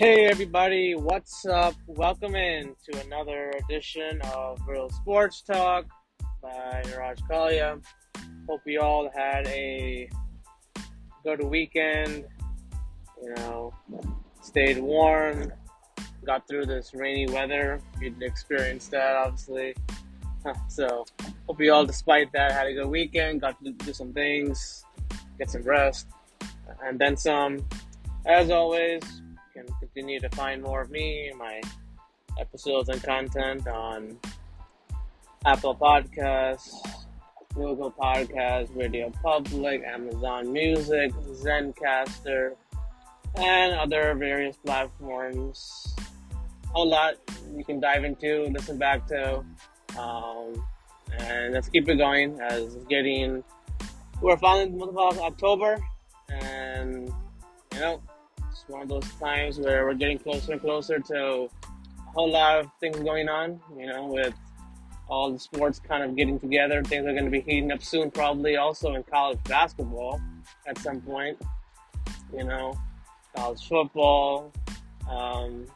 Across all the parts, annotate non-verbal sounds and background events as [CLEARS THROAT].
Hey everybody, what's up? Welcome in to another edition of Real Sports Talk by Raj Kalia. Hope you all had a good weekend. You know, stayed warm, got through this rainy weather. You experienced that, obviously. So, hope you all, despite that, had a good weekend. Got to do some things, get some rest, and then some. As always, continue to find more of me, my episodes and content on Apple Podcasts, Google Podcasts, Radio Public, Amazon Music, Zencastr, and other various platforms. A lot you can dive into, listen back to, um, and let's keep it going as it's getting. We're finally in the month of October, and you know, one of those times where we're getting closer and closer to a whole lot of things going on. You know, with all the sports kind of getting together. Things are going to be heating up soon, probably also in college basketball at some point. You know, college football, um,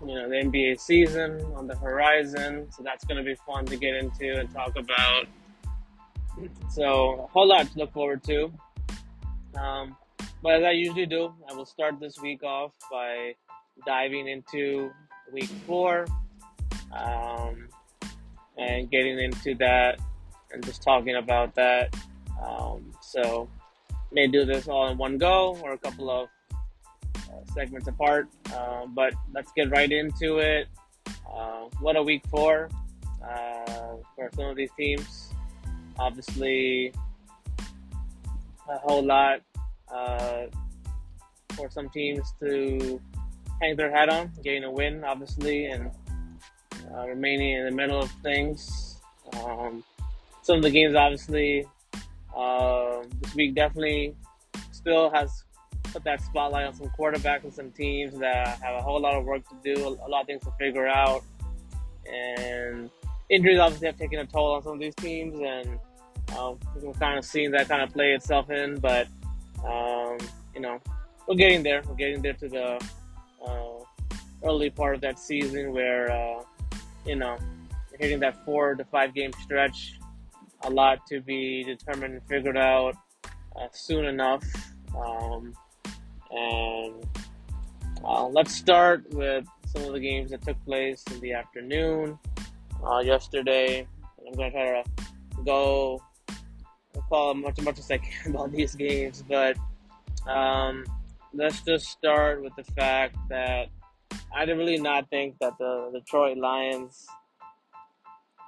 you know, the NBA season on the horizon. So that's going to be fun to get into and talk about. So, a whole lot to look forward to. Um, but as I usually do, I will start this week off by diving into week four. Um, and getting into that and just talking about that. Um, so, may do this all in one go or a couple of uh, segments apart. Uh, but let's get right into it. Uh, what a week four uh, for some of these teams. Obviously, a whole lot uh, for some teams to hang their hat on, getting a win, obviously, and uh, remaining in the middle of things. Um, some of the games, obviously, uh, this week definitely still has put that spotlight on some quarterbacks and some teams that have a whole lot of work to do, a lot of things to figure out. And injuries obviously have taken a toll on some of these teams, and uh, we're kind of seeing that kind of play itself in. But um, you know, we're getting there. We're getting there to the uh, early part of that season where uh, you know hitting that four to five game stretch. A lot to be determined and figured out uh, soon enough. Um, and uh, let's start with some of the games that took place in the afternoon uh, yesterday. I'm going to try to go call much as much as I can about these games, but um, let's just start with the fact that I did really not think that the Detroit Lions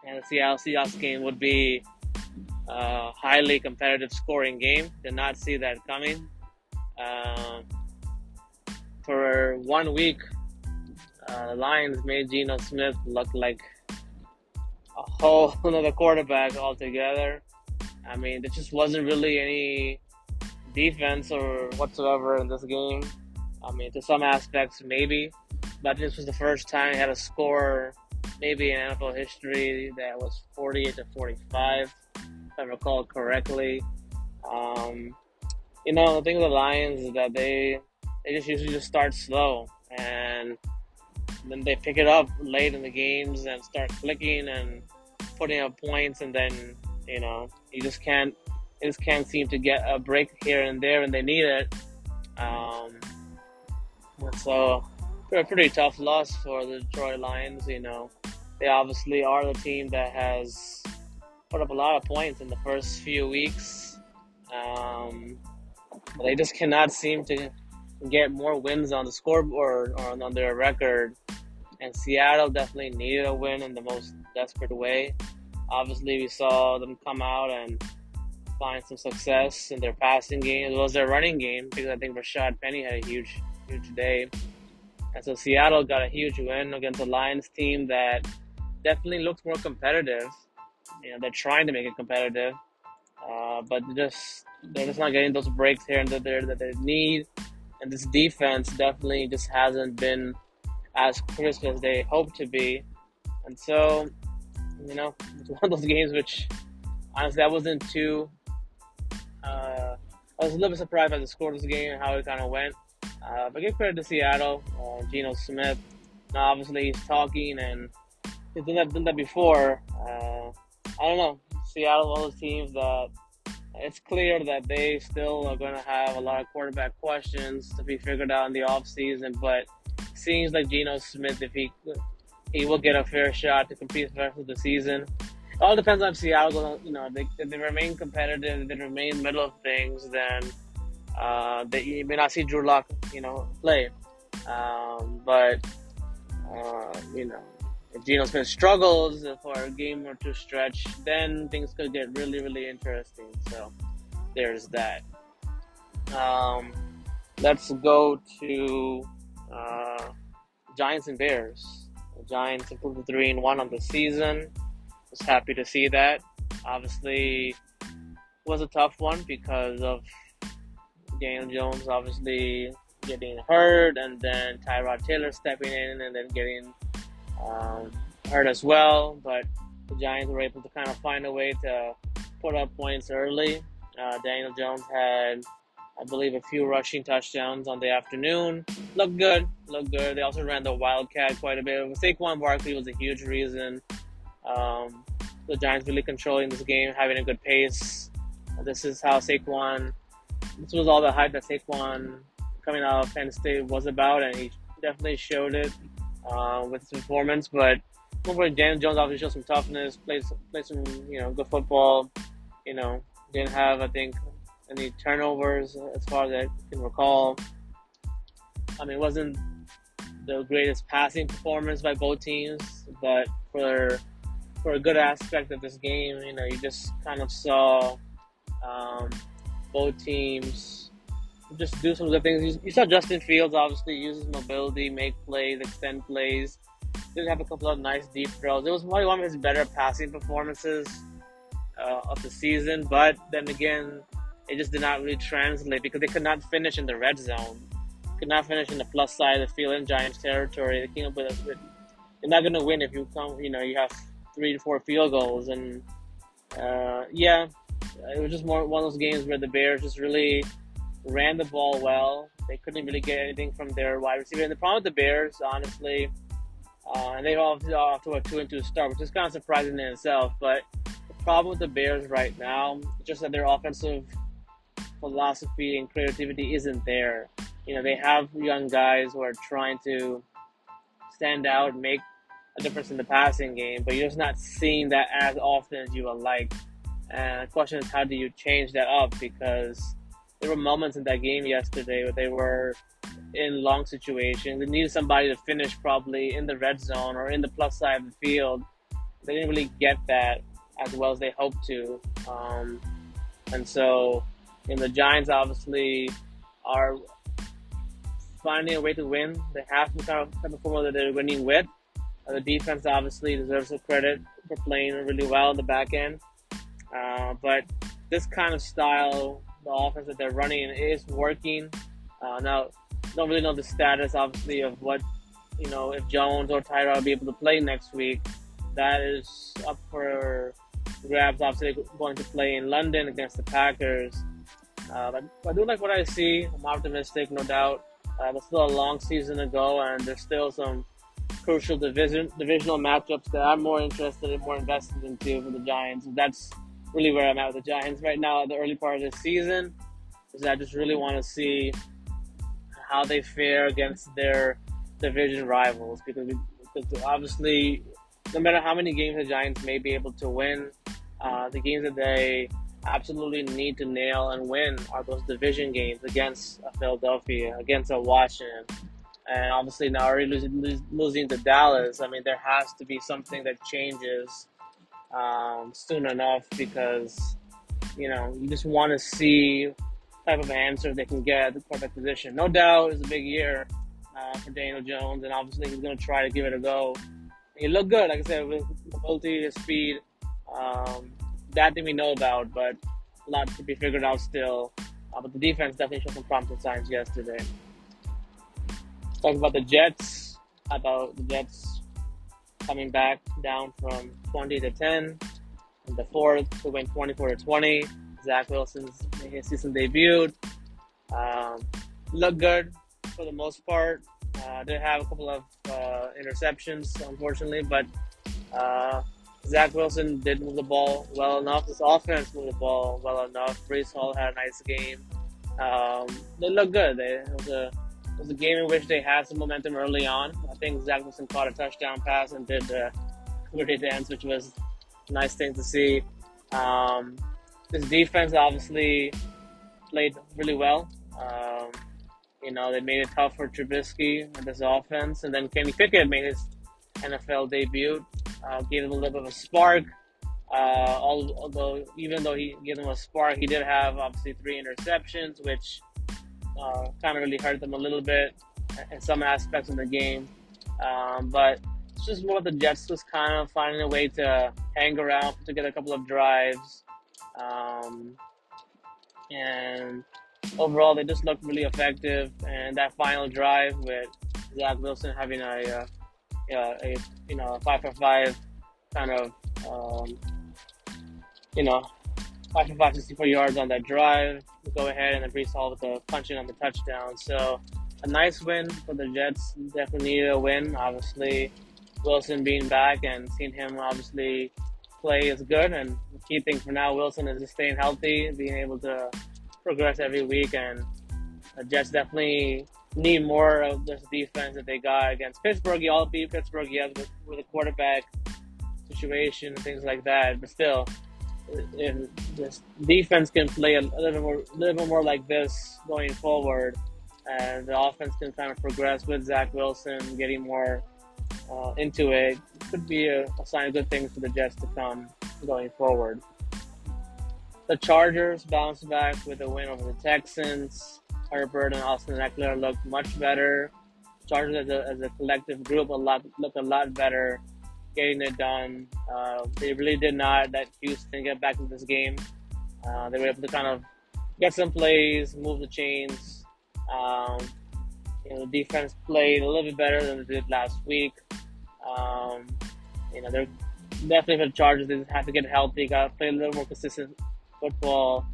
and the Seattle Seahawks game would be a highly competitive scoring game. Did not see that coming. Um, for one week, uh, the Lions made Geno Smith look like a whole [LAUGHS] another quarterback altogether. I mean, there just wasn't really any defense or whatsoever in this game. I mean, to some aspects, maybe, but this was the first time he had a score, maybe in NFL history, that was 48 to 45, if I recall correctly. Um, you know, the thing with the Lions is that they they just usually just start slow and then they pick it up late in the games and start clicking and putting up points and then you know you just can't you just can't seem to get a break here and there when they need it um, so a pretty tough loss for the Detroit Lions you know they obviously are the team that has put up a lot of points in the first few weeks um, but they just cannot seem to get more wins on the scoreboard or on their record. And Seattle definitely needed a win in the most desperate way. Obviously, we saw them come out and find some success in their passing game as well as their running game because I think Rashaad Penny had a huge, huge day. And so Seattle got a huge win against a Lions team that definitely looks more competitive. You know, they're trying to make it competitive, uh, but just they're just not getting those breaks here and there that they need. And this defense definitely just hasn't been as crisp as they hope to be. And so, you know, it's [LAUGHS] one of those games which, honestly, I wasn't too. Uh, I was a little bit surprised by the score of this game and how it kind of went. Uh, but give credit to Seattle, uh, Geno Smith. Now, obviously, he's talking and he's done that, done that before. Uh, I don't know. Seattle, of those teams that it's clear that they still are going to have a lot of quarterback questions to be figured out in the offseason. But seems like Geno Smith, if he he will get a fair shot to compete for the rest of the season. It all depends on Seattle. You know, they, if they remain competitive, if they remain middle of things, then uh, that you may not see Drew Lock, you know, play. Um, but uh, you know, if Geno Smith struggles for a game or two stretch, then things could get really, really interesting. So there's that. Um, let's go to uh, Giants and Bears. Giants improved to three and one on the season. Was happy to see that. Obviously, was a tough one because of Daniel Jones obviously getting hurt, and then Tyrod Taylor stepping in, and then getting um, hurt as well. But the Giants were able to kind of find a way to put up points early. Uh, Daniel Jones had, I believe, a few rushing touchdowns on the afternoon. Looked good, looked good. They also ran the Wildcat quite a bit. Saquon Barkley was a huge reason. Um, the Giants really controlling this game, having a good pace. This is how Saquon. This was all the hype that Saquon coming out of Penn State was about, and he definitely showed it uh, with his performance. But hopefully, Daniel Jones obviously showed some toughness, played played some you know good football. You know, didn't have I think any turnovers as far as I can recall. I mean, it wasn't the greatest passing performance by both teams, but for for a good aspect of this game, you know, you just kind of saw um, both teams just do some good things. You, saw Justin Fields obviously use his mobility, make plays, extend plays. Did have a couple of nice deep throws. It was probably one of his better passing performances uh, of the season, but then again, it just did not really translate because they could not finish in the red zone, could not finish in the plus side of the field in Giants territory. They came up with, with you're not going to win if you come, you know, you have three to four field goals, and uh, yeah, it was just more one of those games where the Bears just really ran the ball well. They couldn't really get anything from their wide receiver. And the problem with the Bears, honestly, uh, and they all off to a two and two start, which is kind of surprising in itself. But the problem with the Bears right now just that their offensive philosophy and creativity isn't there. You know, they have young guys who are trying to stand out, make a difference in the passing game, but you're just not seeing that as often as you would like. And the question is, how do you change that up? Because there were moments in that game yesterday where they were in long situations. They needed somebody to finish probably in the red zone or in the plus side of the field. They didn't really get that as well as they hoped to. Um, and so, know, the Giants obviously are finding a way to win. They have some kind of type of football that they're winning with. Uh, the defense obviously deserves some credit for playing really well in the back end. Uh, but this kind of style the offense that they're running is working. Uh, now, don't really know the status, obviously, of what you know if Jones or Tyrod will be able to play next week. That is up for grabs. Obviously, going to play in London against the Packers. Uh, but I do like what I see. I'm optimistic, no doubt. Uh, there's still a long season to go, and there's still some crucial division divisional matchups that I'm more interested in, more invested into for the Giants. That's really where I'm at with the Giants right now the early part of the season. Is I just really want to see how they fare against their division rivals because, because obviously, no matter how many games the Giants may be able to win, uh, the games that they absolutely need to nail and win are those division games against Philadelphia, against a Washington, and obviously now already losing, losing to Dallas. I mean, there has to be something that changes um, soon enough because you know you just want to see type of answer they can get at the quarterback position. No doubt, it's a big year uh, for Daniel Jones, and obviously he's going to try to give it a go. He looked good, like I said, with mobility, his speed. Um, that thing we know about, but a lot to be figured out still. Uh, but the defense definitely showed some promising signs yesterday. Talk about the Jets. About the Jets coming back down from 20 to 10. In the fourth, to win 24 to 20. Zach Wilson's his season debuted. Um, looked good. for the most part. Uh, did have a couple of uh, interceptions, unfortunately, but uh, Zach Wilson did move the ball well enough. This offense moved the ball well enough. Breece Hall had a nice game. Um, they looked good. They, it, was a, it was a game in which they had some momentum early on. I think Zach Wilson caught a touchdown pass and did the uh, dance, which was a nice thing to see. Um, this defense obviously played really well. Um, you know, they made it tough for Trubisky and his offense. And then Kenny Pickett made his NFL debut, uh, gave him a little bit of a spark. Uh, although, even though he gave him a spark, he did have obviously three interceptions, which uh, kind of really hurt them a little bit in some aspects of the game. Um, but it's just more of the Jets just kind of finding a way to hang around, to get a couple of drives. Um, and overall, they just looked really effective. And that final drive with Zach Wilson having a, uh, a you know five for five kind of um, you know five for five, 64 yards on that drive. Go ahead and then Breece Hall with the punching on the touchdown. So a nice win for the Jets. Definitely needed a win. Obviously, Wilson being back and seeing him obviously play is good. And the key thing for now, Wilson is just staying healthy, being able to progress every week. And the Jets definitely need more of this defense that they got against Pittsburgh. You all beat Pittsburgh, yes, with, with a quarterback situation and things like that. But still, if this defense can play a little more, little more like this going forward, and the offense can kind of progress with Zach Wilson getting more uh, into it, could be a, a sign of good things for the Jets to come going forward. The Chargers bounced back with a win over the Texans. Herbert and Austin Ekeler looked much better. Chargers as a, as a collective group a lot look a lot better, getting it done. Uh, they really did not let Houston get back into this game. Uh, they were able to kind of get some plays, move the chains. Um, you know, the defense played a little bit better than they did last week. Um, you know, they're definitely for the Chargers. They just have to get healthy. Got to play a little more consistent football.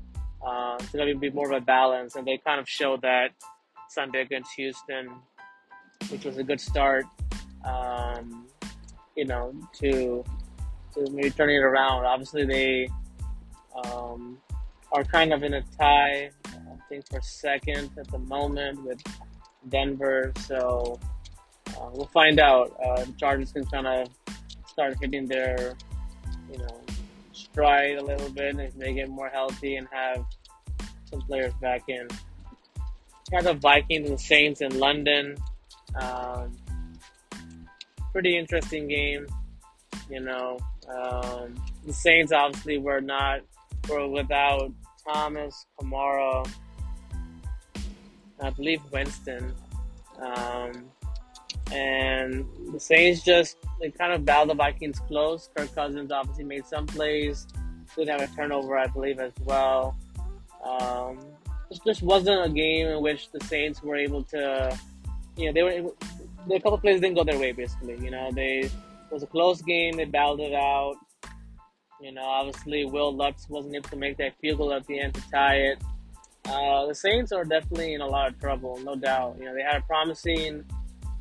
Uh, to maybe be more of a balance, and they kind of showed that Sunday against Houston, which was a good start. Um, you know, to to maybe turning it around. Obviously, they um, are kind of in a tie. I think for second at the moment with Denver. So uh, we'll find out. Uh, the Chargers can kind of start hitting their, you know, stride a little bit if they get more healthy and have some players back in. Got the Vikings and Saints in London. Um, pretty interesting game. You know, um, the Saints obviously were not were without Thomas, Kamara, I believe Winston. Um, and the Saints just they kind of battled the Vikings close. Kirk Cousins obviously made some plays. Didn't have a turnover, I believe, as well. Um, this just wasn't a game in which the Saints were able to, you know, they were a couple plays didn't go their way. Basically, you know, they it was a close game. They battled it out. You know, obviously Wil Lutz wasn't able to make that field goal at the end to tie it. Uh, the Saints are definitely in a lot of trouble, no doubt. You know, they had a promising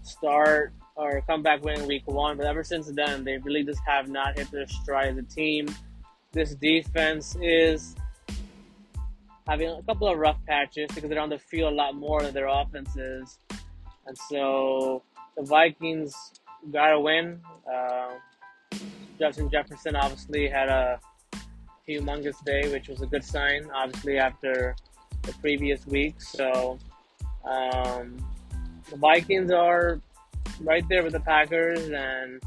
start or comeback win in week one, but ever since then, they really just have not hit their stride as a team. This defense is having a couple of rough patches because they're on the field a lot more than their offense is. And so the Vikings got a win. Uh, Justin Jefferson obviously had a humongous day, which was a good sign, obviously, after the previous week. So um, the Vikings are right there with the Packers, and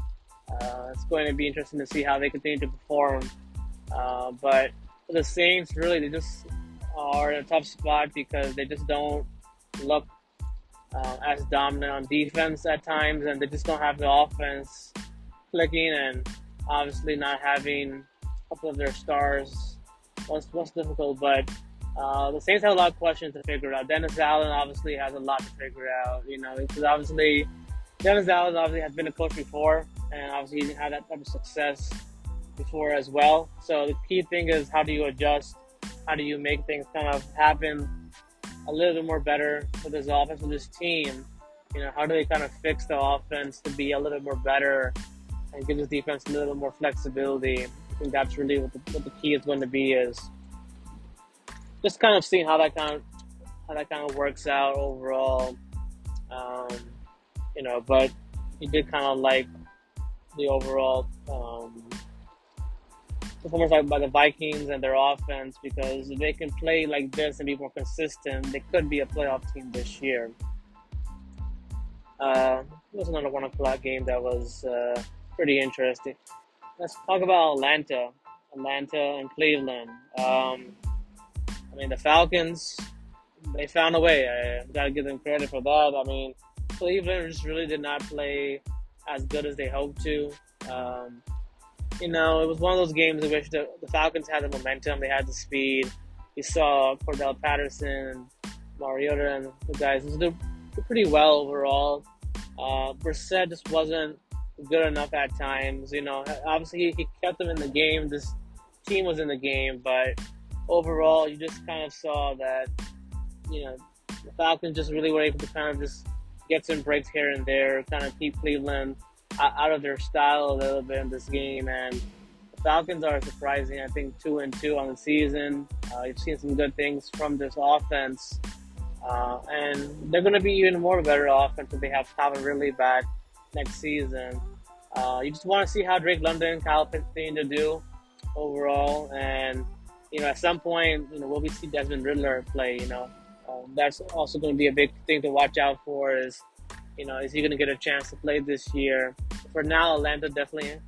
uh, it's going to be interesting to see how they continue to perform. Uh, but the Saints, really, they just are in a tough spot because they just don't look uh, as dominant on defense at times, and they just don't have the offense clicking, and obviously not having a couple of their stars was was difficult, but uh, the Saints have a lot of questions to figure out. Dennis Allen obviously has a lot to figure out. You know, because obviously Dennis Allen obviously has been a coach before, and obviously he had that type of success before as well. So the key thing is how do you adjust? How do you make things kind of happen a little bit more better for this offense, for this team. You know, how do they kind of fix the offense to be a little bit more better and give the defense a little more flexibility? I think that's really what the, what the key is going to be is just kind of seeing how that kind of how that kind of works out overall. Um, you know, but he did kind of like the overall um, performance by, by the Vikings and their offense because if they can play like this and be more consistent, they could be a playoff team this year. Uh, it was another one o'clock game that was uh, pretty interesting. Let's talk about Atlanta, Atlanta and Cleveland. Um, I mean, the Falcons, they found a way. I gotta give them credit for that. I mean, Cleveland just really did not play as good as they hoped to. Um, you know, it was one of those games in which the, the Falcons had the momentum, they had the speed. You saw Cordarrelle Patterson, Mariota, and the guys did pretty well overall. Uh, Brissett just wasn't good enough at times. You know, obviously he, he kept them in the game. This team was in the game, but overall, you just kind of saw that, you know, the Falcons just really were able to kind of just get some breaks here and there, kind of keep Cleveland out of their style a little bit in this game. And the Falcons are surprising. I think two and two on the season. Uh, you've seen some good things from this offense, uh, and they're going to be even more better offense if they have Calvin Ridley back next season. Uh, you just want to see how Drake London, Kyle Pitts to do overall, and you know at some point, you know, will we see Desmond Ridder play? You know, um, that's also going to be a big thing to watch out for. Is you know, is he going to get a chance to play this year? For now, Atlanta definitely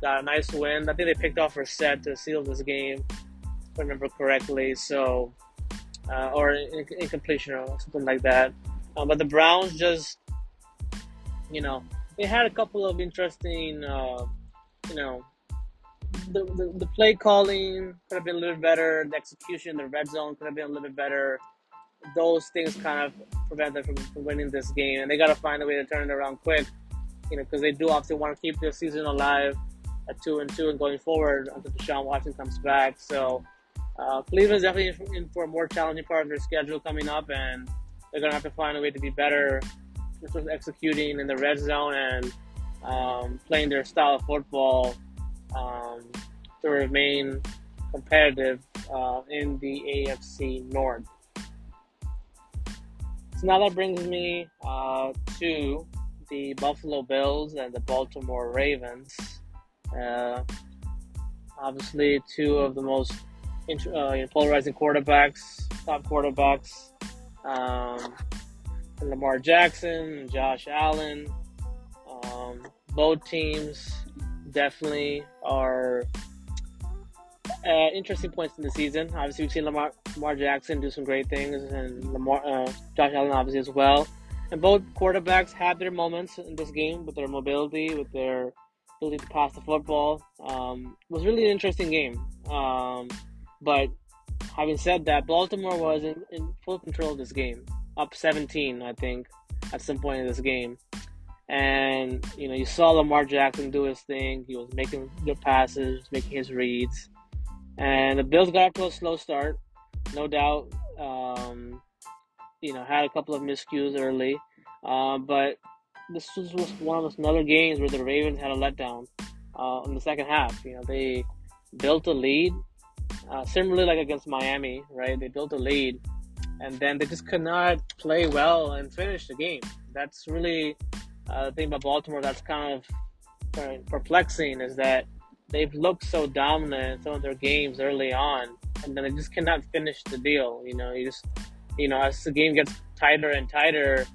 got a nice win. I think they picked off Brissett to seal this game, if I remember correctly. So, uh, or incompletion or something like that. Uh, but the Browns just, you know, they had a couple of interesting, uh, you know, the, the, the play calling could have been a little bit better. The execution, in the red zone could have been a little bit better those things kind of prevent them from, from winning this game, and they got to find a way to turn it around quick. You know, because they do obviously want to keep their season alive at two and two and going forward until Deshaun Watson comes back. So uh, Cleveland's definitely in for a more challenging part of their schedule coming up, and they're gonna have to find a way to be better of executing in the red zone and um, playing their style of football um, to remain competitive uh, in the AFC North. So now that brings me uh, to the Buffalo Bills and the Baltimore Ravens. Uh, obviously, two of the most uh, polarizing quarterbacks, top quarterbacks. Um, Lamar Jackson and Josh Allen. Um, both teams definitely are uh, interesting points in the season. Obviously, we've seen Lamar, Lamar Jackson do some great things, and Lamar, uh, Josh Allen obviously as well. And both quarterbacks had their moments in this game with their mobility, with their ability to pass the football. Um, was really an interesting game. Um, but having said that, Baltimore was in, in full control of this game, up 17, I think, at some point in this game. And you know, you saw Lamar Jackson do his thing. He was making good passes, making his reads. And the Bills got off to a slow start, no doubt. Um, you know, had a couple of miscues early, uh, but this was, was one of those another games where the Ravens had a letdown uh, in the second half. You know, they built a lead, uh, similarly like against Miami, right? They built a lead, and then they just could not play well and finish the game. That's really uh, the thing about Baltimore. That's kind of perplexing is that they've looked so dominant in some of their games early on, and then they just cannot finish the deal. You know, you just, you know, as the game gets tighter and tighter,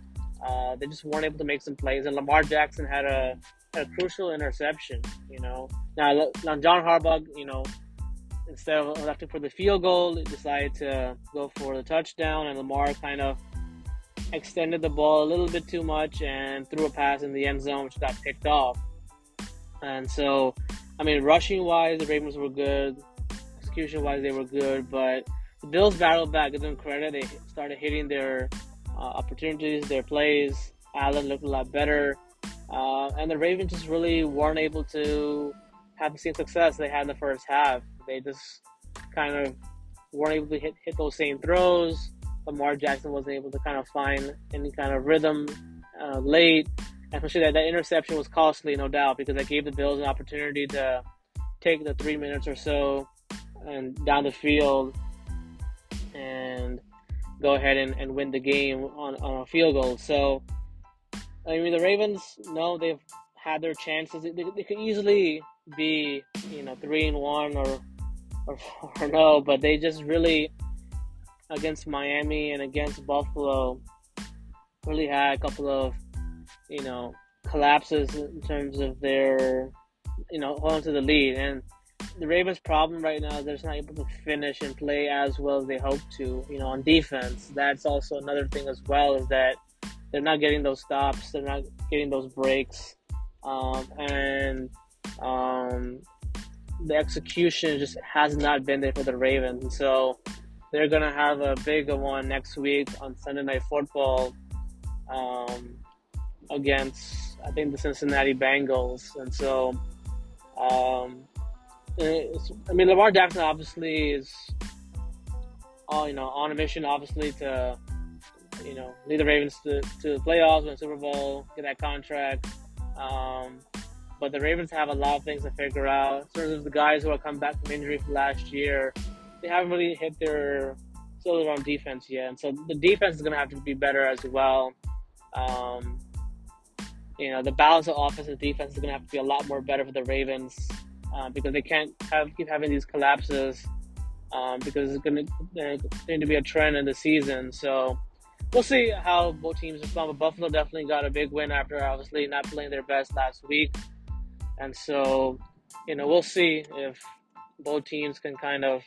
uh, they just weren't able to make some plays. And Lamar Jackson had a, had a crucial interception. You know, now now John Harbaugh, you know, instead of electing for the field goal, decided to go for the touchdown, and Lamar kind of extended the ball a little bit too much and threw a pass in the end zone, which got picked off. And so I mean, rushing wise, the Ravens were good. Execution wise, they were good. But the Bills battled back. Give them credit. They started hitting their uh, opportunities, their plays. Allen looked a lot better. Uh, and the Ravens just really weren't able to have the same success they had in the first half. They just kind of weren't able to hit, hit those same throws. Lamar Jackson wasn't able to kind of find any kind of rhythm uh, late. Especially that, that interception was costly, no doubt, because that gave the Bills an opportunity to take the three minutes or so and down the field and go ahead and, and win the game on, on a field goal. So, I mean, the Ravens, no, they've had their chances. They, they could easily be, you know, three and one or, or, [LAUGHS] or no, but they just really, against Miami and against Buffalo, really had a couple of, you know, collapses in terms of their, you know, holding to the lead. And the Ravens' problem right now is they're just not able to finish and play as well as they hope to. You know, on defense, that's also another thing as well is that they're not getting those stops, they're not getting those breaks, um, and um, the execution just has not been there for the Ravens. So they're gonna have a big one next week on Sunday Night Football um, against I think the Cincinnati Bengals, and so. Um, I mean, Lamar Jackson obviously is, all you know, on a mission, obviously to, you know, lead the Ravens to, to the playoffs, win Super Bowl, get that contract. Um, but the Ravens have a lot of things to figure out. In terms of the guys who have come back from injury from last year, they haven't really hit their cylinder on defense yet, and so the defense is going to have to be better as well. Um, you know, the balance of offense and defense is going to have to be a lot more better for the Ravens uh, because they can't have keep having these collapses um, because it's going to to be a trend in the season. So we'll see how both teams respond. But Buffalo definitely got a big win after obviously not playing their best last week, and so you know we'll see if both teams can kind of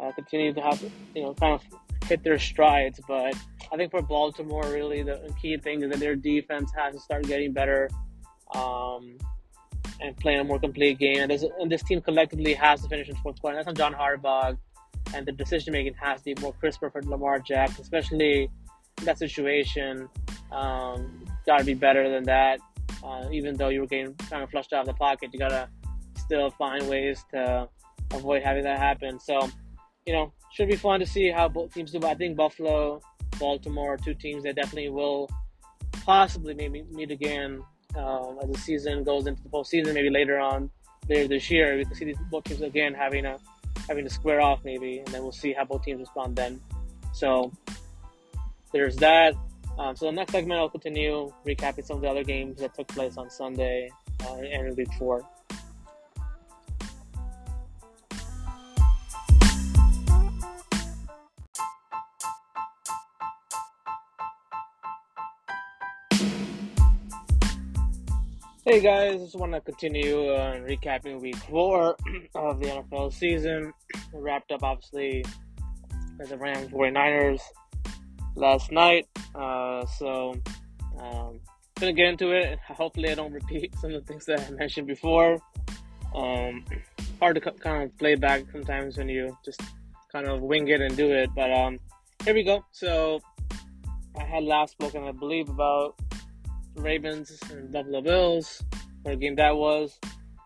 uh, continue to have you know kind of hit their strides. But I think for Baltimore, really the key thing is that their defense has to start getting better. Um, and play a more complete game. And this, and this team collectively has to finish in fourth quarter. That's on John Harbaugh, and the decision making has to be more crisper for Lamar Jackson, especially in that situation. Um, got to be better than that. Uh, even though you were getting kind of flushed out of the pocket, you gotta still find ways to avoid having that happen. So, you know, should be fun to see how both teams do. But I think Buffalo, Baltimore, two teams that definitely will possibly maybe meet again um, as the season goes into the postseason, maybe later on later this year, we can see these both teams again having a having to square off maybe, and then we'll see how both teams respond then. So there's that. Um, so the next segment, I'll continue recapping some of the other games that took place on Sunday uh, and week four. Hey guys, just want to continue uh, recapping week four [CLEARS THROAT] of the NFL season. We wrapped up obviously as the Rams 49ers last night. Uh, so, um, gonna get into it. Hopefully, I don't repeat some of the things that I mentioned before. Um, hard to kind of play back sometimes when you just kind of wing it and do it. But um, here we go. So, I had last spoken, I believe, about Ravens and Buffalo Bills. What a game that was.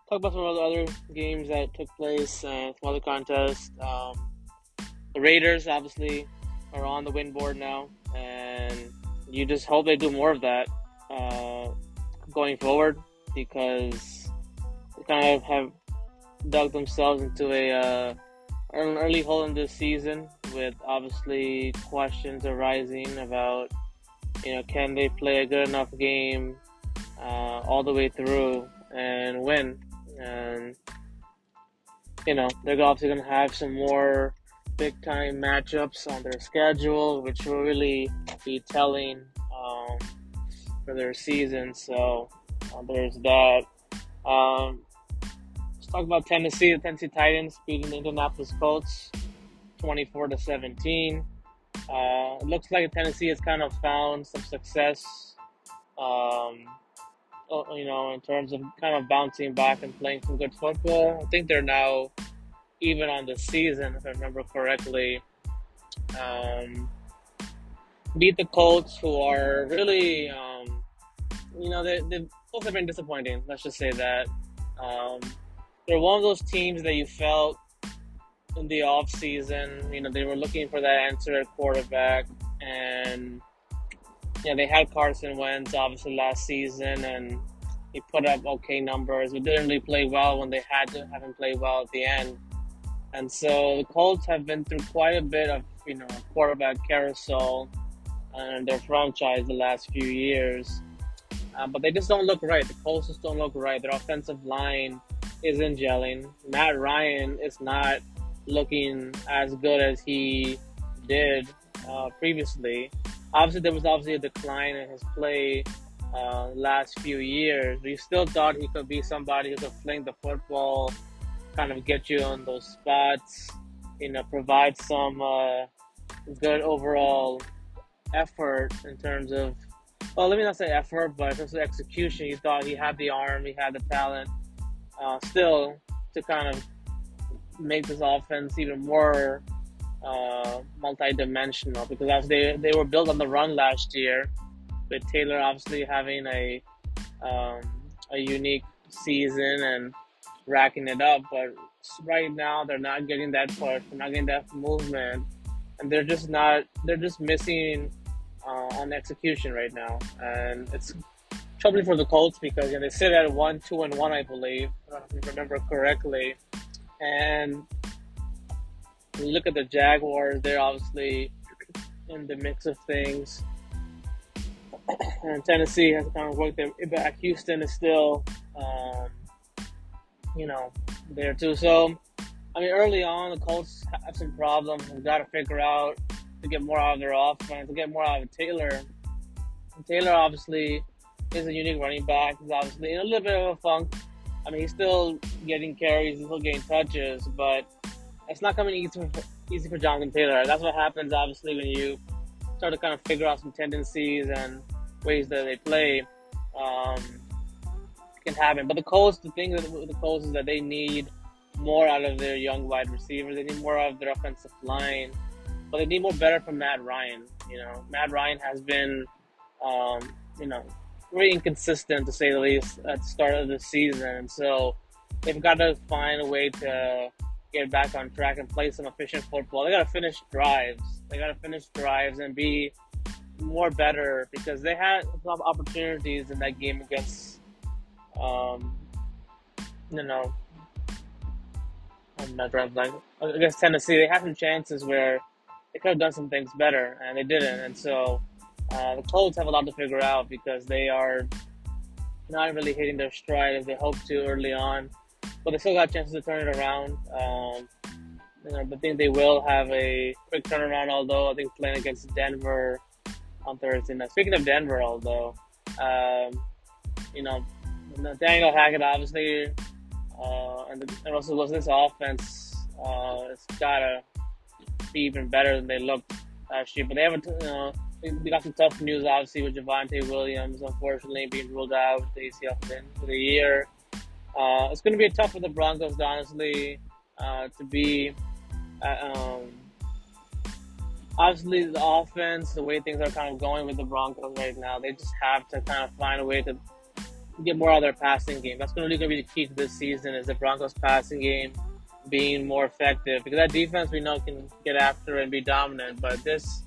Talk about some of the other games that took place and some other contests. Um, the Raiders obviously are on the win board now, and you just hope they do more of that uh, going forward because they kind of have dug themselves into a uh, an early hole in this season with obviously questions arising about you know, can they play a good enough game uh, all the way through and win? And you know, they're obviously going to have some more big time matchups on their schedule, which will really be telling um, for their season. So uh, there's that. Um, let's talk about Tennessee. The Tennessee Titans beating the Indianapolis Colts 24 to 17. Uh, it looks like Tennessee has kind of found some success, um, uh, you know, in terms of kind of bouncing back and playing some good football. I think they're now even on the season, if I remember correctly. Um, beat the Colts, who are really, um, you know, they, they both have been disappointing. Let's just say that. Um, they're one of those teams that you felt in the off season, you know, they were looking for that answer at quarterback, and yeah, they had Carson Wentz obviously last season, and he put up okay numbers. He didn't really play well when they had to have him play well at the end. And so the Colts have been through quite a bit of, you know, quarterback carousel and their franchise the last few years. Uh, but they just don't look right. The Colts just don't look right. Their offensive line isn't gelling. Matt Ryan is not looking as good as he did uh, previously. Obviously, there was obviously a decline in his play uh, last few years. We still thought he could be somebody who could fling the football, kind of get you on those spots, you know, provide some uh, good overall effort in terms of, well, let me not say effort, but in terms of execution. You thought he had the arm, he had the talent, uh, still to kind of make this offense even more uh, multi-dimensional because as they they were built on the run last year, with Taylor obviously having a um, a unique season and racking it up, but right now they're not getting that push, they're not getting that movement, and they're just not they're just missing uh, on execution right now, and it's troubling for the Colts because you know, they sit at one, two, and one, I believe, if you remember correctly, and look at the Jaguars; they're obviously in the mix of things. And Tennessee has kind of worked their back. Houston is still, um, you know, there too. So, I mean, early on, the Colts have some problems. We've got to figure out to get more out of their offense, to get more out of Taylor. And Taylor obviously is a unique running back. He's obviously in a little bit of a funk. I mean, he's still getting carries, he's still getting touches, but it's not coming easy for, easy for Jonathan Taylor. That's what happens, obviously, when you start to kind of figure out some tendencies and ways that they play. Um, can happen. But the Colts, the thing with the Colts is that they need more out of their young wide receivers. They need more out of their offensive line but they need more better from Matt Ryan. You know, Matt Ryan has been, um, you know, very inconsistent to say the least at the start of the season, and so they've got to find a way to get back on track and play some efficient football. They got to finish drives. They got to finish drives and be more better because they had some opportunities in that game against, um, you know, I'm not drawing blank against Tennessee. They had some chances where they could have done some things better, and they didn't. And so uh, the Colts have a lot to figure out because they are not really hitting their stride as they hoped to early on, but they still got chances to turn it around. Um, you know, I think they will have a quick turnaround. Although I think playing against Denver on Thursday night. Speaking of Denver, although um, you know Daniel Hackett obviously, uh, and, the, and this offense. Uh, it's gotta be even better than they looked last year. But they haven't, you know, they got some tough news obviously with Javonte Williams, unfortunately being ruled out with the ACL for the year. Uh, it's going to be tough for the Broncos, honestly, uh, to be. Uh, um, obviously, the offense, the way things are kind of going with the Broncos right now, they just have to kind of find a way to get more out of their passing game. That's really going to be the key to this season is the Broncos passing game being more effective because that defense we know can get after and be dominant, but this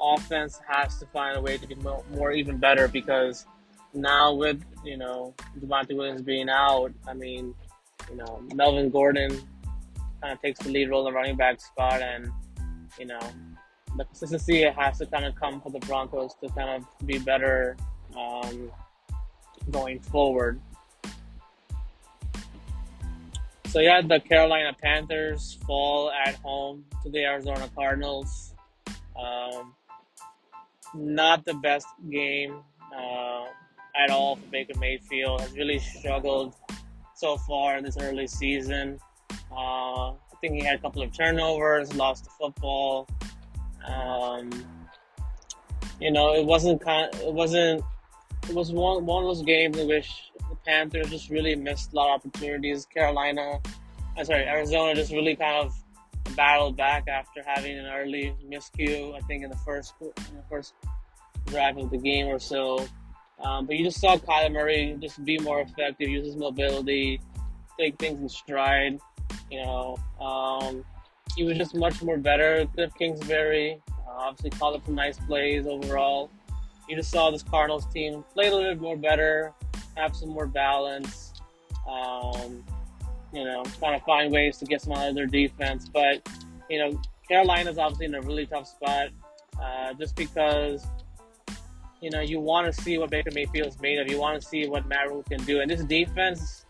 offense has to find a way to be more, more even better because now with you know Javonte Williams being out, I mean, you know Melvin Gordon kind of takes the lead role in the running back spot, and you know the consistency has to kind of come for the Broncos to kind of be better um, going forward. So yeah, the Carolina Panthers fall at home to the Arizona Cardinals. Um, not the best game uh, at all for Baker Mayfield. Has really struggled so far in this early season. Uh, I think he had a couple of turnovers, lost the football. Um, you know, it wasn't kind. It wasn't. It was one one of those games in which the Panthers just really missed a lot of opportunities. Carolina, I'm sorry, Arizona just really kind of battled back after having an early miscue. I think in the first in the first drive of the game or so. Um, but you just saw Kyler Murray just be more effective, use his mobility, take things in stride. You know, um, he was just much more better. Cliff Kingsbury uh, obviously called up some nice plays overall. You just saw this Cardinals team play a little bit more better, have some more balance. Um, you know, trying to find ways to get some out of their defense. But you know, Carolina's obviously in a really tough spot, uh, just because you know you want to see what Baker Mayfield's made of. You want to see what Rhule can do, and this defense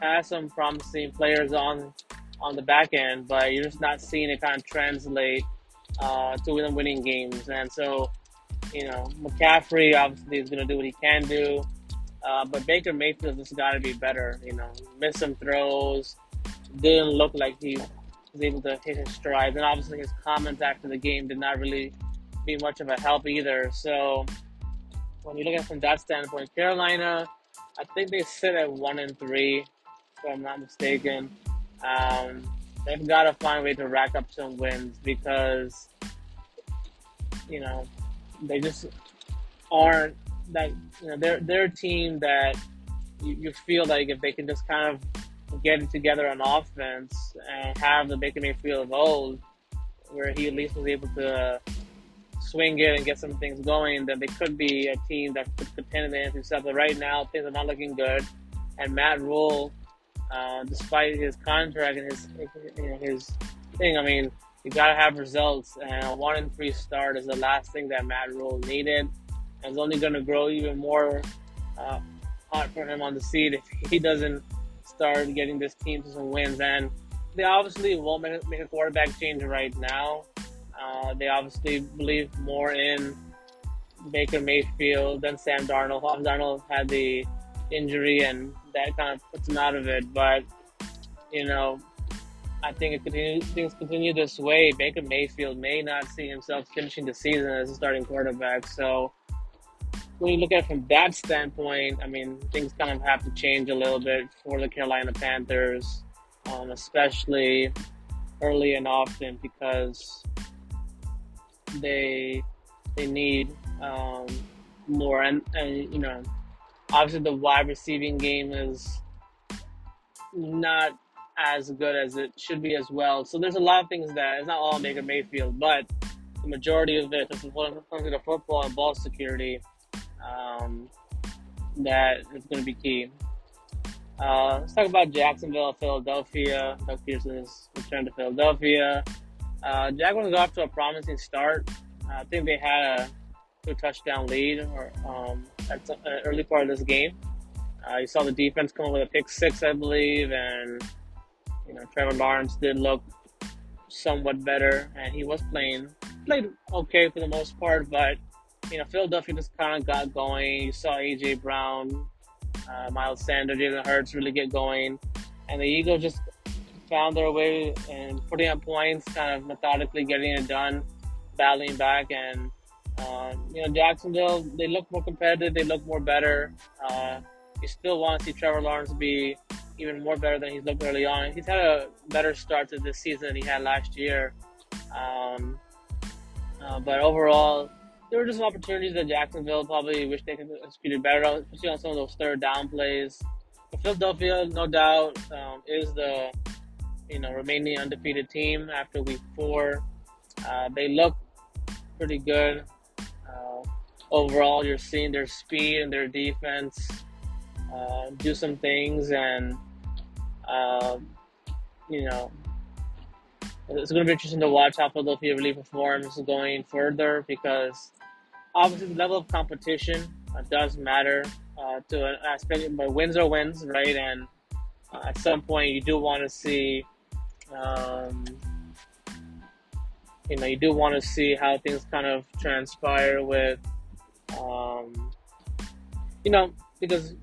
has some promising players on on the back end, but you're just not seeing it kind of translate uh, to them winning games. And so, you know, McCaffrey obviously is going to do what he can do, uh, but Baker Mayfield just got to be better. You know, missed some throws, didn't look like he was able to hit his strides, and obviously his comments after the game did not really be much of a help either. So when you look at it from that standpoint, Carolina, I think they sit at one and three, if I'm not mistaken. Um, they've got to find a way to rack up some wins because, you know, they just aren't that. You know, they're they're a team that you, you feel like if they can just kind of get it together on offense and have the Baker Mayfield of old, where he at least was able to swing it and get some things going, then they could be a team that could contend in the NFC South. But right now, things are not looking good, and Matt Rhule uh, despite his contract and his you know, his thing. I mean, you gotta have results, and a one and three start is the last thing that Matt Rhule needed, it's only gonna grow even more uh, hot for him on the seat if he doesn't start getting this team to some wins. And they obviously won't make, make a quarterback change right now. Uh, they obviously believe more in Baker Mayfield than Sam Darnold. Sam Darnold had the injury and that kind of puts him out of it. But you know, I think if continue, things continue this way, Baker Mayfield may not see himself finishing the season as a starting quarterback. So when you look at it from that standpoint, I mean, things kind of have to change a little bit for the Carolina Panthers, um, especially early and often because they they need um, more and, and you know obviously the wide receiving game is not as good as it should be as well. So there's a lot of things that it's not all Baker Mayfield, but the majority of it, when it comes to the football and ball security, um, that is going to be key. Uh, let's talk about Jacksonville, Philadelphia. Doug Pederson's return to Philadelphia. Uh, Jaguars off to a promising start. I think they had a two touchdown lead or um, at uh, early part of this game. Uh, you saw the defense come up with a pick six, I believe, and you know Trevor Lawrence did look somewhat better, and he was playing played okay for the most part, but you know Philadelphia just kind of got going. You saw AJ Brown, uh, Miles Sanders, Jalen Hurts really get going, and the Eagles just found their way and putting up points, kind of methodically getting it done, battling back, and uh, you know, Jacksonville, they look more competitive. They look more better. Uh, you still want to see Trevor Lawrence be even more better than he's looked early on. He's had a better start to this season than he had last year. Um, uh, but overall, there were just opportunities that Jacksonville probably wish they could execute better, especially on some of those third down plays. But Philadelphia, no doubt, um, is the you know remaining undefeated team after week four. Uh, they look pretty good overall, you're seeing their speed and their defense uh, do some things, and uh, you know, it's going to be interesting to watch how Philadelphia really performs going further because obviously the level of competition uh, does matter uh, to an aspect. But wins are wins, right? And uh, at some point, you do want to see. Um, you know, you do want to see how things kind of transpire with um, you know, because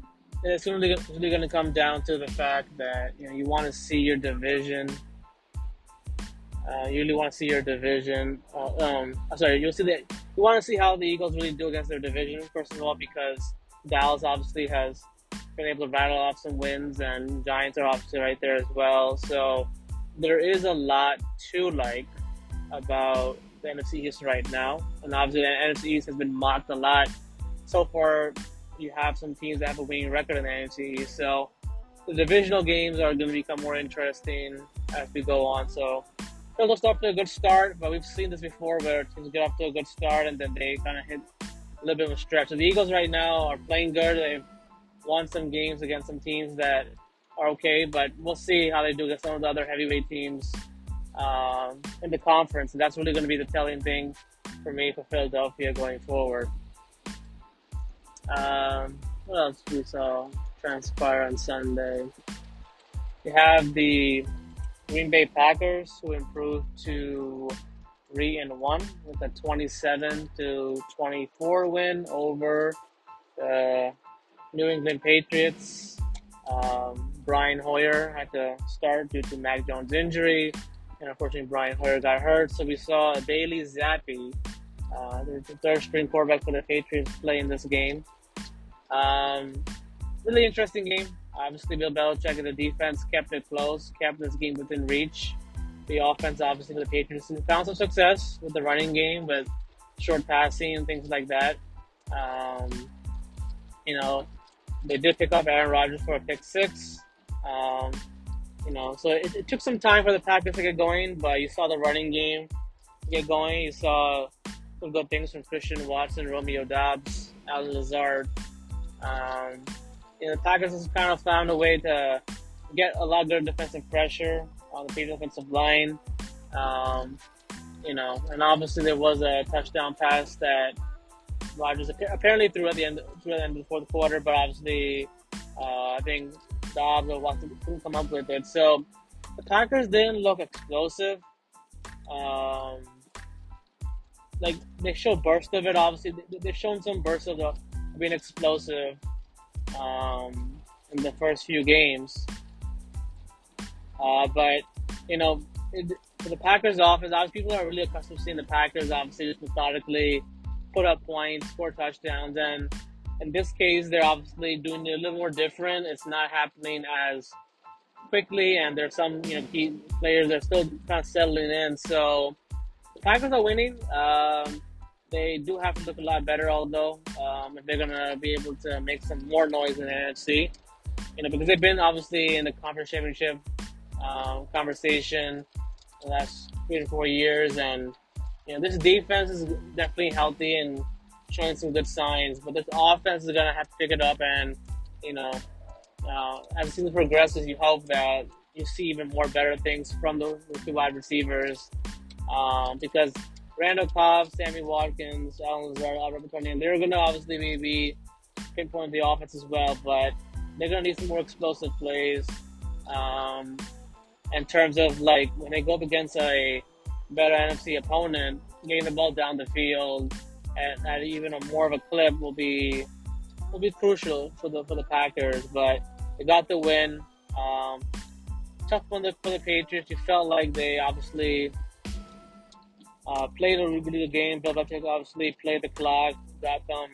it's really, really going to come down to the fact that you know you want to see your division. Uh, you really want to see your division. Uh, um, sorry, you'll see that you want to see how the Eagles really do against their division. First of all, because Dallas obviously has been able to rattle off some wins, and Giants are obviously right there as well. So there is a lot to like about the NFC East right now, and obviously the NFC East has been mocked a lot. So far, you have some teams that have a winning record in the NFC East. So the divisional games are going to become more interesting as we go on. So Philadelphia off to a good start, but we've seen this before where teams get off to a good start and then they kind of hit a little bit of a stretch. So the Eagles right now are playing good. They've won some games against some teams that are okay, but we'll see how they do against some of the other heavyweight teams um, in the conference. And that's really going to be the telling thing for me for Philadelphia going forward. Um, what else we saw transpire on Sunday? We have the Green Bay Packers who improved to three and one with a 27 to 24 win over the New England Patriots. Um, Brian Hoyer had to start due to Mac Jones' injury, and unfortunately Brian Hoyer got hurt. So we saw Bailey Zappe, uh, the third string quarterback for the Patriots, play in this game. Um, really interesting game. Obviously, Bill Belichick and the defense kept it close, kept this game within reach. The offense, obviously, for the Patriots found some success with the running game, with short passing and things like that. Um, you know, they did pick up Aaron Rodgers for a pick six. Um, you know, so it, it, took some time for the Packers to get going, but you saw the running game get going. You saw some good things from Christian Watson, Romeo Doubs, Allen Lazard. Um, you know, the Packers has kind of found a way to get a lot of defensive pressure on the offensive line. Um, you know, and obviously there was a touchdown pass that Rodgers apparently threw at the end, threw at the end of the fourth quarter, but obviously uh, I think Doubs or Watson couldn't come up with it. So the Packers didn't look explosive. Um, like they show bursts of it. Obviously, they've shown some bursts of the, being explosive um, in the first few games. Uh, but you know, it, for the Packers offense, obviously people are really accustomed to seeing the Packers obviously just methodically put up points, score touchdowns, and in this case, they're obviously doing it a little more different. It's not happening as quickly, and there's some you know key players that are still kind of settling in. So the Packers are winning. Um, they do have to look a lot better, although um, if they're gonna be able to make some more noise in the NFC, you know, because they've been obviously in the conference championship um, conversation the last three to four years, and you know this defense is definitely healthy and showing some good signs, but this offense is gonna have to pick it up, and you know, uh, as the season progresses, you hope that you see even more better things from the, the two wide receivers, um, because Randall Cobb, Sammy Watkins, Allen Lazard, Albert and they're going to obviously maybe pinpoint the offense as well, but they're going to need some more explosive plays. Um, in terms of like when they go up against a better NFC opponent, getting the ball down the field at, at even a more of a clip will be will be crucial for the for the Packers. But they got the win. Um, tough one for the Patriots. You felt like they obviously uh, played a really good game. Belichick obviously played the clock, got them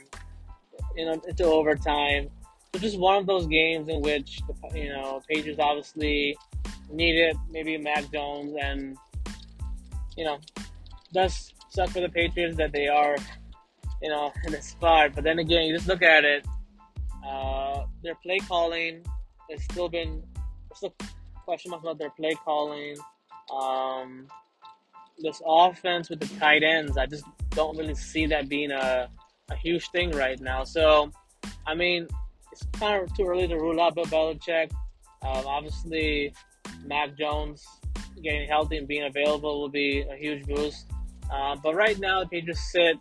you know into overtime. So just one of those games in which the you know Patriots obviously needed maybe Mac Jones, and you know does suck for the Patriots that they are you know in a spot. But then again, you just look at it. Uh, their play calling has still been still question marks about their play calling. Um, this offense with the tight ends, I just don't really see that being a, a huge thing right now. So, I mean, it's kind of too early to rule out Bill Belichick. Um, obviously, Mac Jones getting healthy and being available will be a huge boost. Uh, but right now, they just sit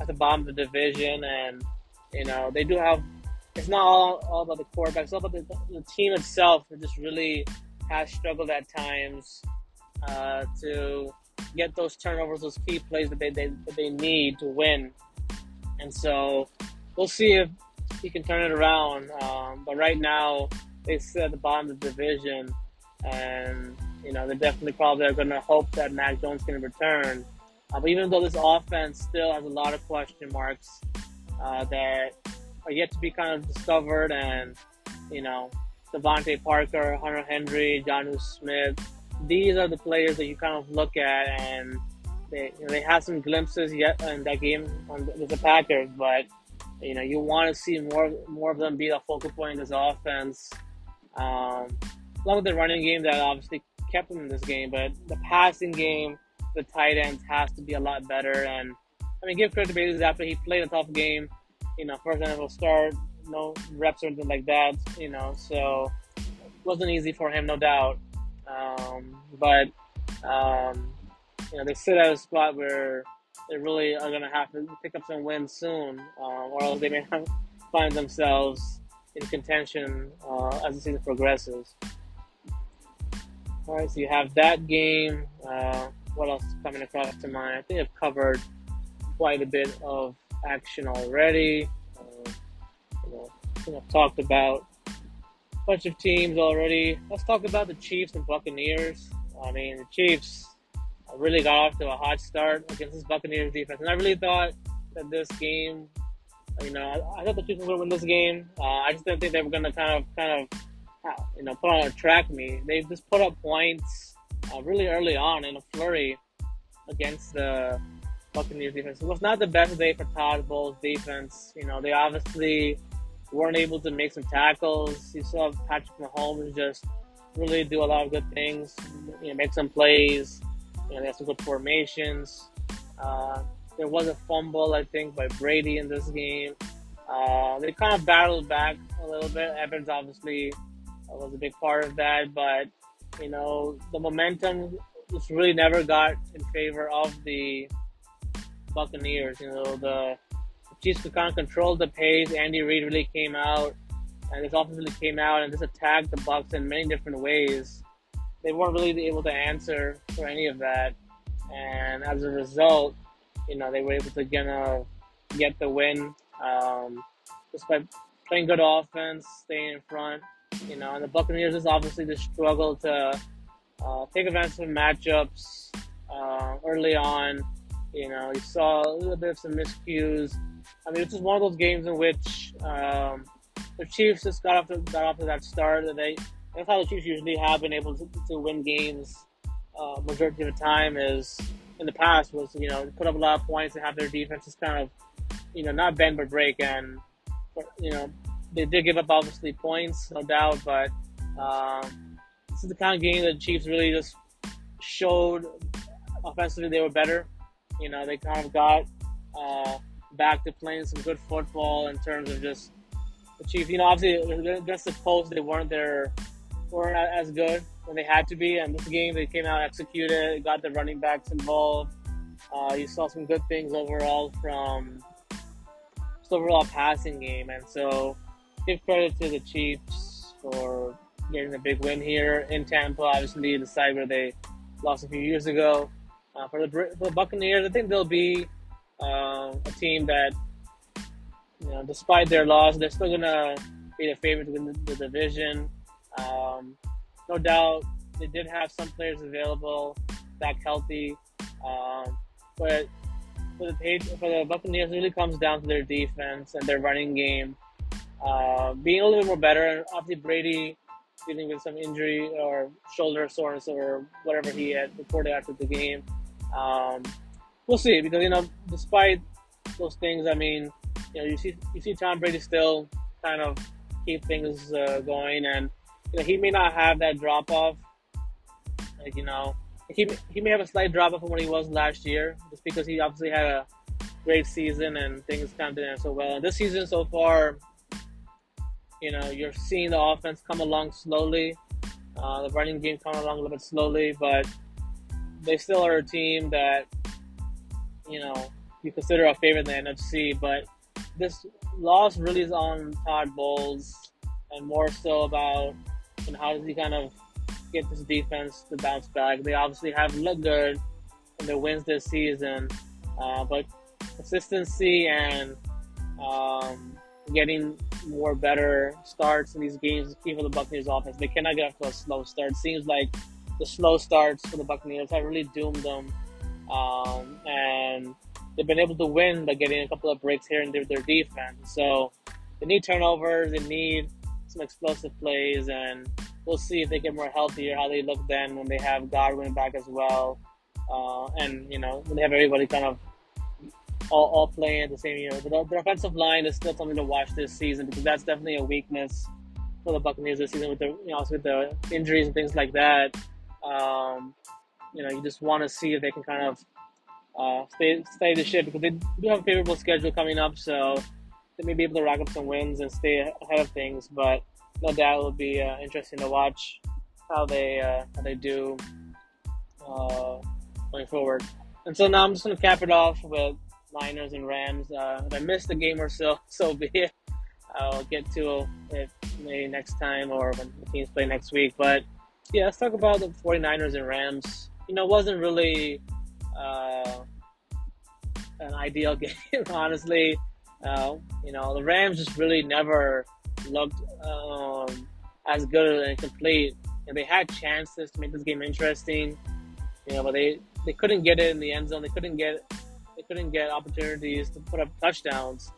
at the bottom of the division, and you know they do have. It's not all, all about the quarterback. It's all about the, the team itself. It just really has struggled at times uh, to get those turnovers, those key plays that they, they that they need to win. And so we'll see if he can turn it around. Um, but right now they sit at the bottom of the division, and you know they're definitely probably going to hope that Mac Jones can return. Uh, but even though this offense still has a lot of question marks uh, that are yet to be kind of discovered, and you know DeVante Parker, Hunter Henry, Jonnu Smith, these are the players that you kind of look at and they you know, they have some glimpses yet in that game on, with the Packers, but you know you want to see more more of them be the focal point in this offense. Um, along with the running game that obviously kept them in this game. But the passing game, the tight ends has to be a lot better. And I mean, give credit to Bailey after he played a tough game. You know, first NFL start, no reps or anything like that. You know, so it wasn't easy for him, no doubt. Um, but um, you know, they sit at a spot where they really are going to have to pick up some wins soon, uh, or else they may [LAUGHS] find themselves in contention uh, as the season progresses. All right, so you have that game. Uh, what else is coming across to mind? I think I've covered quite a bit of action already. Uh, you know, I think I've talked about bunch of teams already. Let's talk about the Chiefs and Buccaneers. I mean, the Chiefs really got off to a hot start against this Buccaneers defense, and I really thought that this game, you know, I, I thought the Chiefs were going to win this game. Uh, I just didn't think they were going to kind of, kind of, you know, put on a track me. They just put up points uh, really early on in a flurry against the Buccaneers defense. It was not the best day for Todd Bowles' defense. You know, they obviously weren't able to make some tackles. You saw Patrick Mahomes just really do a lot of good things, you know, make some plays. You know, they have some good formations. Uh, there was a fumble, I think, by Brady in this game. Uh, they kind of battled back a little bit. Evans obviously was a big part of that, but you know the momentum just really never got in favor of the Buccaneers. You know the Chiefs could kind of control the pace. Andy Reid really came out, and this offense really came out and just attacked the Bucks in many different ways they weren't really able to answer for any of that. And as a result, you know, they were able to get, uh, get the win um, just by playing good offense, staying in front. You know, and the Buccaneers is obviously the struggle to uh, take advantage of matchups uh, early on. You know, you saw a little bit of some miscues. I mean, it's just one of those games in which um, the Chiefs just got off to, got off to that start, and they that's how the Chiefs usually have been able to, to win games uh, majority of the time. Is in the past was you know put up a lot of points and have their defenses kind of you know not bend but break, and you know they did give up obviously points, no doubt, but um, this is the kind of game that the Chiefs really just showed offensively they were better. You know they kind of got uh, back to playing some good football in terms of just the Chiefs. You know obviously against the post they weren't there, weren't as good when they had to be. And this game, they came out, executed, got the running backs involved. Uh, you saw some good things overall from just overall passing game. And so, give credit to the Chiefs for getting a big win here in Tampa. Obviously, the side where they lost a few years ago. Uh, for, the, for the Buccaneers, I think they'll be uh, a team that, you know, despite their loss, they're still gonna be the favorite win the, the division. Um, no doubt, they did have some players available back healthy, um, but for the page, for the Buccaneers, it really comes down to their defense and their running game uh, being a little bit more better. Obviously, Brady dealing with some injury or shoulder soreness or whatever he had reported after the game. Um, we'll see because you know, despite those things, I mean, you know, you see you see Tom Brady still kind of keep things uh, going and you know, he may not have that drop off. Like you know, he he may have a slight drop off from what he was last year, just because he obviously had a great season and things kind of didn't so well. And this season so far, you know, you're seeing the offense come along slowly, uh, the running game come along a little bit slowly, but they still are a team that you know you consider a favorite in the NFC. But this loss really is on Todd Bowles, and more so about and how does he kind of get this defense to bounce back? They obviously have looked good in their wins this season, uh, but consistency and um, getting more better starts in these games is key for the Buccaneers offense. They cannot get off to a slow start. Seems like the slow starts for the Buccaneers have really doomed them. Um, and they've been able to win by getting a couple of breaks here in their, their defense. So they need turnovers, they need some explosive plays, and we'll see if they get more healthy or how they look then when they have Godwin back as well. Uh, and, you know, when they have everybody kind of all, all playing at the same, know, the, the offensive line is still something to watch this season because that's definitely a weakness for the Buccaneers this season with the, you know, with the injuries and things like that. Um, you know, you just want to see if they can kind of uh, stay stay the ship because they do have a favorable schedule coming up, so they may be able to rack up some wins and stay ahead of things. But no doubt it'll be uh, interesting to watch how they uh, how they do uh, going forward. And so now I'm just gonna cap it off with Niners and Rams. Uh, if I missed a game or so, [LAUGHS] so be it. I'll get to it maybe next time or when the teams play next week. But yeah, let's talk about the 49ers and Rams. You know, wasn't really uh, an ideal [LAUGHS] game, honestly. Uh, you know, the Rams just really never looked um, as good and complete. And they had chances to make this game interesting, you know, but they, they couldn't get it in the end zone. They couldn't get they couldn't get opportunities to put up touchdowns.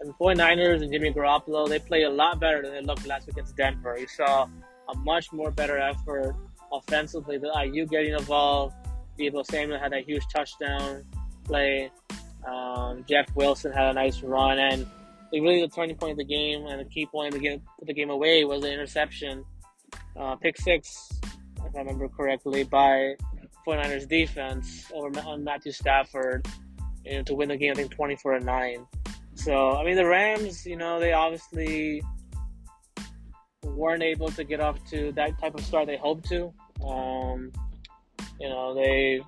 And the 49ers and Jimmy Garoppolo, they played a lot better than they looked last week against Denver. You saw a much more better effort offensively. The IU getting involved. Deebo Samuel had that huge touchdown play. Um, Jeff Wilson had a nice run, and really the turning point of the game and the key point to get put the game away was the interception, uh, pick six, if I remember correctly, by 49ers defense over on Matthew Stafford you know, to win the game. I think 24 to nine. So I mean, the Rams, you know, they obviously weren't able to get off to that type of start they hoped to. Um, you know, they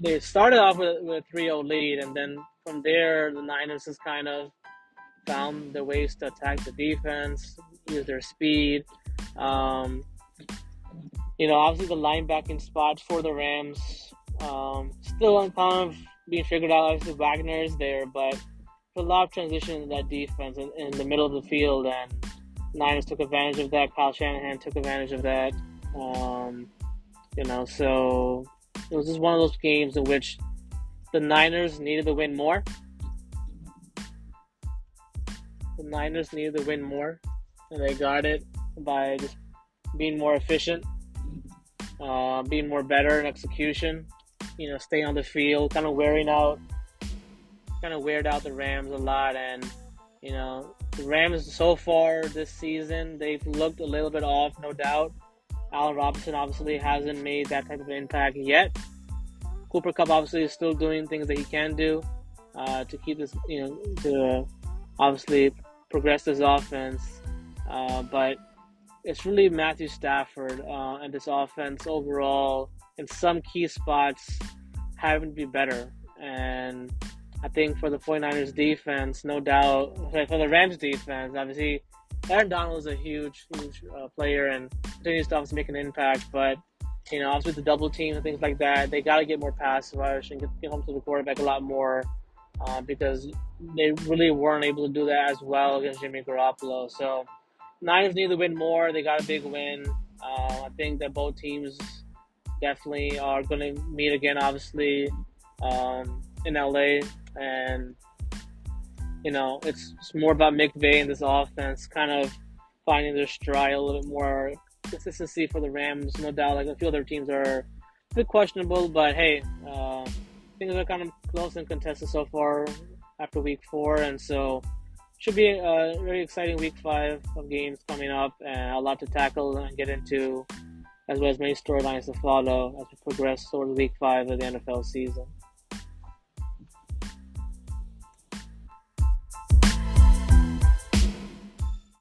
they started off with, with a 3-0 lead, and then from there, the Niners just kind of found the ways to attack the defense, use their speed. Um, you know, obviously the linebacking spot for the Rams um, still of being figured out. Obviously, Wagner is there, but a lot of transition in that defense in, in, the middle of the field, and Niners took advantage of that. Kyle Shanahan took advantage of that. Um, you know, so it was just one of those games in which the Niners needed to win more. The Niners needed to win more, and they got it by just being more efficient, uh, being more better in execution. You know, stay on the field, kind of wearing out kind of weird out the Rams a lot. And, you know, the Rams so far this season, they've looked a little bit off, no doubt. Allen Robinson obviously hasn't made that type of impact yet. Cooper Kupp obviously is still doing things that he can do uh, to keep this, you know, to obviously progress this offense. Uh, but it's really Matthew Stafford uh, and this offense overall in some key spots having to be better. And I think for the 49ers defense, no doubt, for the Rams defense, obviously, Aaron Donald is a huge, huge uh, player and continues to obviously make an impact. But, you know, obviously the double teams and things like that, they got to get more pass rush and get, get home to the quarterback a lot more uh, because they really weren't able to do that as well against Jimmy Garoppolo. So, Niners need to win more. They got a big win. Uh, I think that both teams definitely are going to meet again, obviously, um, in LA and you know it's, it's more about McVay and this offense kind of finding their stride a little bit more consistency for the Rams. No doubt, like a few other teams are a bit questionable, but hey, uh, things are kind of close and contested so far after week four, and so should be a very exciting week five of games coming up, and a lot to tackle and get into, as well as many storylines to follow as we progress toward week five of the NFL season.